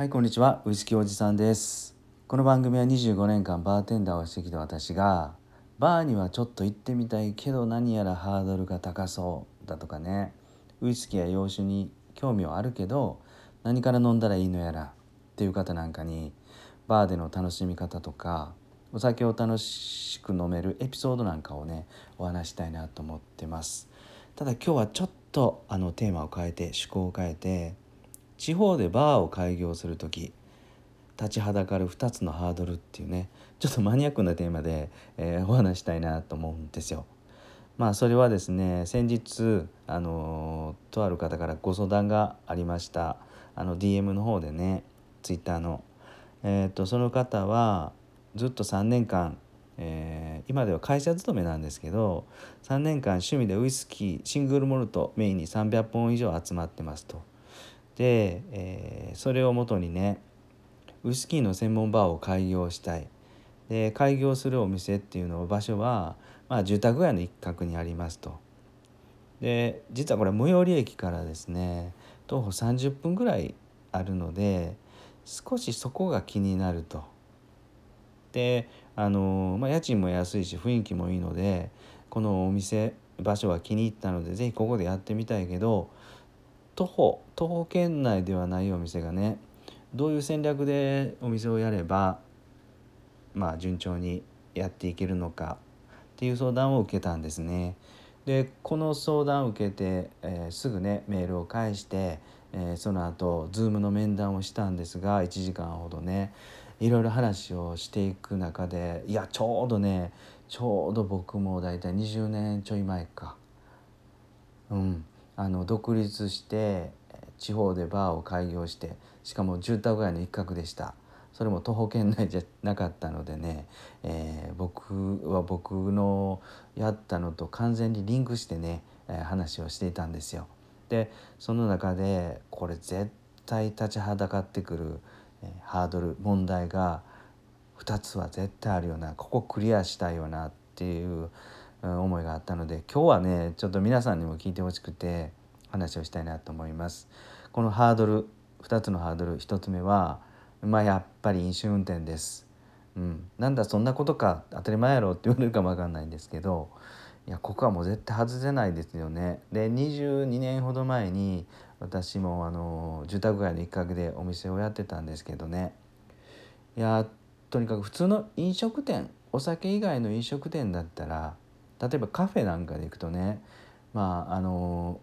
はいこんにちは。ウイスキーおじさんです。この番組は25年間バーテンダーをしてきた私がバーにはちょっと行ってみたいけど何やらハードルが高そうだとかね。ウイスキーや洋酒に興味はあるけど何から飲んだらいいのやらっていう方なんかにバーでの楽しみ方とかお酒を楽しく飲めるエピソードなんかをねお話したいなと思ってます。ただ今日はちょっとあのテーマを変えて趣向を変えて地方でバーを開業する時立ちはだかる2つのハードルっていうねちょっとマニアックなテーマで、えー、お話したいなと思うんですよ。まあそれはですね先日あのとある方からご相談がありましたあの DM の方でね Twitter の。えーと、とその方はずっと3年間、えー、今では会社勤めなんですけど3年間趣味でウイスキーシングルモルトメインに300本以上集まってますと。で、えー、それをもとにねウイスキーの専門バーを開業したい。で開業するお店っていうの場所は、まあ、住宅街の一角にありますと。で実はこれ最寄り駅からですね徒歩30分ぐらいあるので少しそこが気になると。であの、まあ、家賃も安いし雰囲気もいいのでこのお店場所は気に入ったので是非ここでやってみたいけど徒歩徒歩圏内ではないお店がねどういう戦略でお店をやればまあ順調にやっていけるのかっていう相談を受けたんですね。でこの相談を受けて、えー、すぐねメールを返して、えー、その後 Zoom の面談をしたんですが1時間ほどねいろいろ話をしていく中でいやちょうどねちょうど僕も大体20年ちょい前かうんあの独立して地方でバーを開業してしかも住宅街の一角でしたそれも徒歩圏内じゃなかったのでね、えー、僕は僕のやったのと完全にリンクしてね、えー、話をしていたんですよ。でその中でこれ絶対立ちはだかってくる、え、ハードル問題が2つは絶対あるよなここクリアしたいよなっていう思いがあったので今日はねちょっと皆さんにも聞いてほしくて話をしたいなと思います。このハードル2つのハードル1つ目はまあやっぱり飲酒運転です。うん、なんだそんなことか当たり前やろって言われるかも分かんないんですけどいやここはもう絶対外せないですよね。で22年ほど前に私もあの住宅街の一角でお店をやってたんですけどねいやとにかく普通の飲食店お酒以外の飲食店だったら例えばカフェなんかで行くとねまああの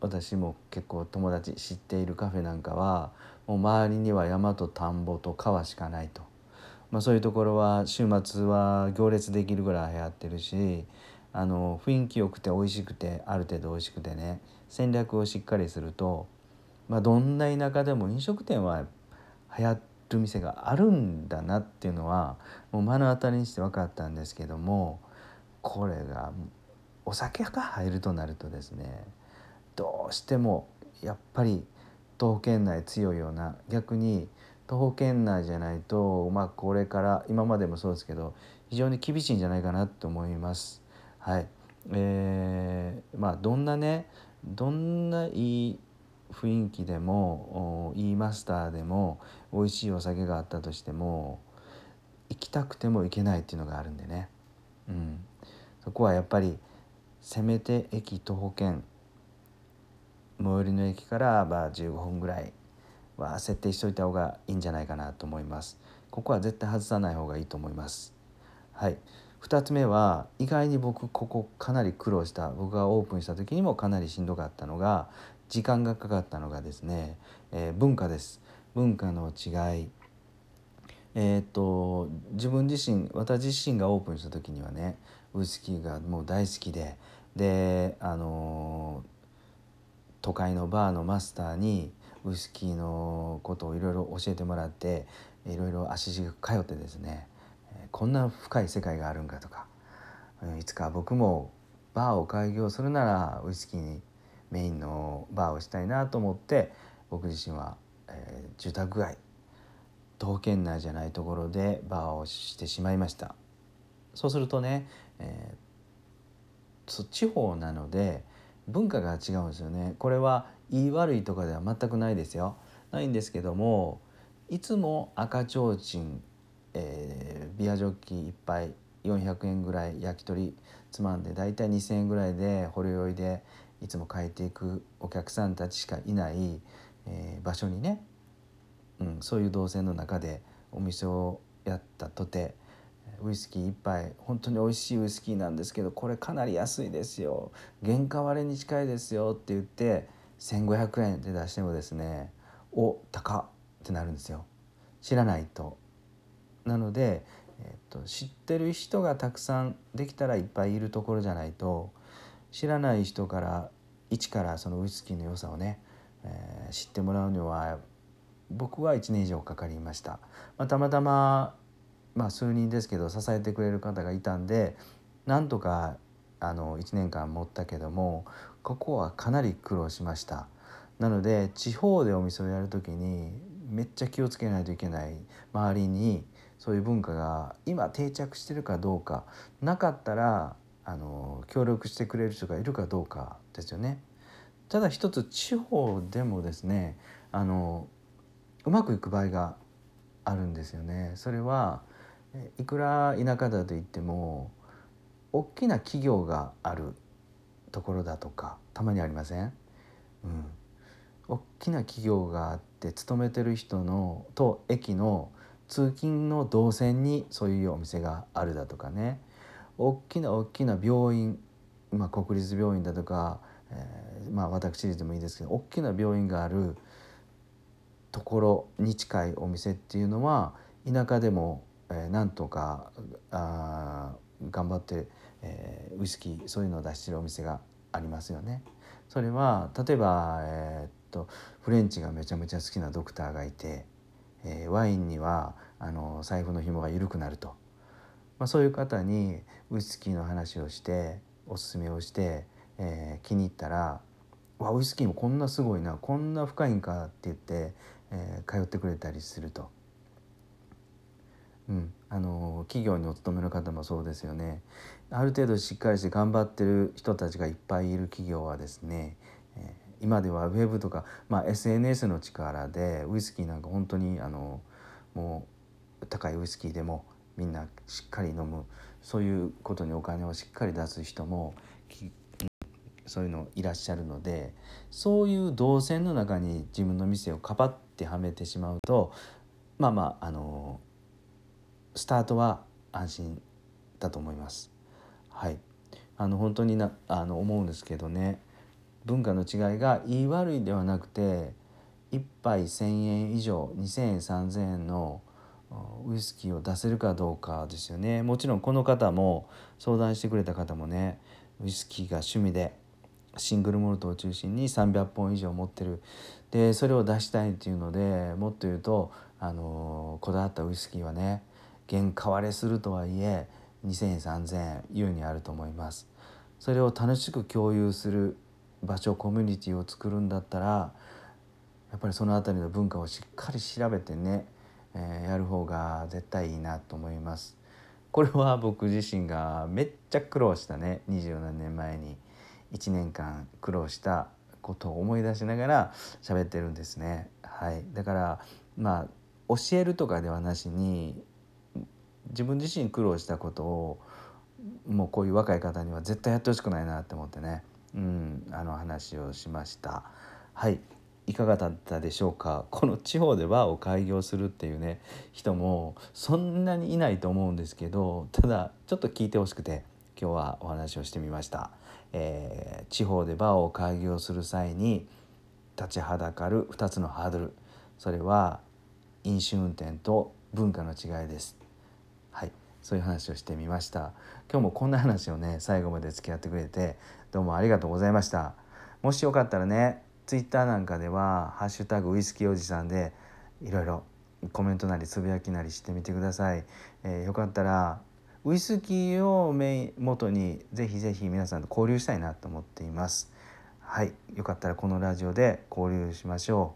私も結構友達知っているカフェなんかはもう周りには山と田んぼと川しかないと、まあ、そういうところは週末は行列できるぐらい流行ってるしあの雰囲気よくて美味しくてある程度美味しくてね戦略をしっかりすると、まあ、どんな田舎でも飲食店は流行る店があるんだなっていうのはもう目の当たりにして分かったんですけどもこれがお酒が入るとなるとですねどうしてもやっぱり徒歩圏内強いような逆に徒歩圏内じゃないとまあこれから今までもそうですけど非常に厳しいんじゃないかなと思います。はい。えー、まあどんなねどんないい雰囲気でもいいマスターでも美味しいお酒があったとしても行きたくても行けないっていうのがあるんでね、うん、そこはやっぱりせめて駅徒歩圏最寄りの駅からまあ15分ぐらいは設定しといた方がいいんじゃないかなと思います。ここは絶対外さない方がいいと思います。はい。2つ目は意外に僕ここかなり苦労した僕がオープンした時にもかなりしんどかったのが時間がかかったのがですね、えー、文化です文化の違いえー、っと自分自身私自身がオープンした時にはねウイスキーがもう大好きでであの都会のバーのマスターにウイスキーのことをいろいろ教えてもらっていろいろ足しげく通ってですねこんな深い世界があるんかとかいつか僕もバーを開業するならウイスキーにメインのバーをしたいなと思って僕自身は、えー、住宅街徒歩圏内じゃないところでバーをしてしまいました。そうするとね、えー、地方なので文化が違うんですよね。これはいい悪いとかでは全くないですよ。ないんですけどもいつも赤ちょうちん、えー、ビアジョッキ1杯400円ぐらい焼き鳥つまんで大体2,000円ぐらいでほろ酔いでいつも帰っていくお客さんたちしかいない、えー、場所にね、そういう動線の中でお店をやったとてウイスキー1杯本当に美味しいウイスキーなんですけどこれかなり安いですよ原価割れに近いですよって言って1,500円で出してもですねお高ってなるんですよ知らないと。なので、えーと、知ってる人がたくさんできたらいっぱいいるところじゃないと知らない人から一からそのウイスキーの良さをね、えー、知ってもらうには僕は1年以上かかりました。まあ、たまたままあ、数人ですけど支えてくれる方がいたんでなんとかあの1年間持ったけどもここはかなり苦労しましたなので地方でお店をやる時にめっちゃ気をつけないといけない周りにそういう文化が今定着してるかどうかなかったらあの協力してくれる人がいるかどうかですよね。ただ一つ地方でもですねあのうまくいく場合があるんですよね。それはいくら田舎だと言っても大きな企業があるところだとかたまにありません、うん、大きな企業があって勤めてる人のと駅の通勤の動線にそういうお店があるだとかね。大きな大きな病院、まあ、国立病院だとか、えー、まあ私立でもいいですけど大きな病院があるところに近いお店っていうのは田舎でもえー、なんとかあ頑張って、えー、ウイスキーそういうのを出してるお店がありますよね。それは例えば、えー、っとフレンチがめちゃめちゃ好きなドクターがいて、えー、ワインにはあの財布の紐が緩くなると、まあ、そういう方にウイスキーの話をしておすすめをして、えー、気に入ったら「わウイスキーもこんなすごいなこんな深いんか」って言って、えー、通ってくれたりすると。うん、あの企業にお勤めの方もそうですよね。ある程度しっかりして頑張ってる人たちがいっぱいいる企業はですね、えー、今ではウェブとか、まあ、SNS の力でウイスキーなんか本当にあのもう高いウイスキーでもみんなしっかり飲む。そういうことにお金をしっかり出す人もそういうのいらっしゃるのでそういう動線の中に自分の店をかばってはめてしまうとまあまああのスタートは安心だと思います。はい、あの本当になあの思うんですけどね。文化の違いが言い悪いではなくて1杯1,000円以上2,000円3,000円のウイスキーを出せるかどうかですよね。もちろんこの方も相談してくれた方もねウイスキーが趣味でシングルモルトを中心に300本以上持ってるでそれを出したいっていうのでもっと言うとあのこだわったウイスキーはね原価割れするとはいえ2,000円3,000円優にあると思います。それを楽しく共有する場所コミュニティを作るんだったらやっぱりその辺りの文化をしっかり調べてね、えー、やる方が絶対いいなと思います。これは僕自身がめっちゃ苦労したね27年前に1年間苦労したことを思い出しながら喋ってるんですね。はい、だからまあ教えるとかではなしに自分自身苦労したことをもうこういう若い方には絶対やってほしくないなって思ってね、うん、あの話をしました。はい。いかがだったでしょうか？この地方でバーを開業するっていうね人もそんなにいないと思うんですけどただちょっと聞いてほしくて今日はお話をしてみました、えー、地方でバーを開業する際に立ちはだかる2つのハードル。それは飲酒運転と文化の違いです。はい。そういう話をしてみました。今日もこんな話をね最後まで付き合ってくれてどうもありがとうございました。もしよかったらねツイッターなんかでは「ハッシュタグウイスキーおじさん」でいろいろコメントなりつぶやきなりしてみてください、えー、よかったらウイスキーをメイン元にぜひぜひ皆さんと交流したいなと思っています。はいよかったらこのラジオで交流しましょ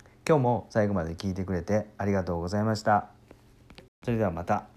う。今日も最後まで聞いてくれてありがとうございました。それではまた。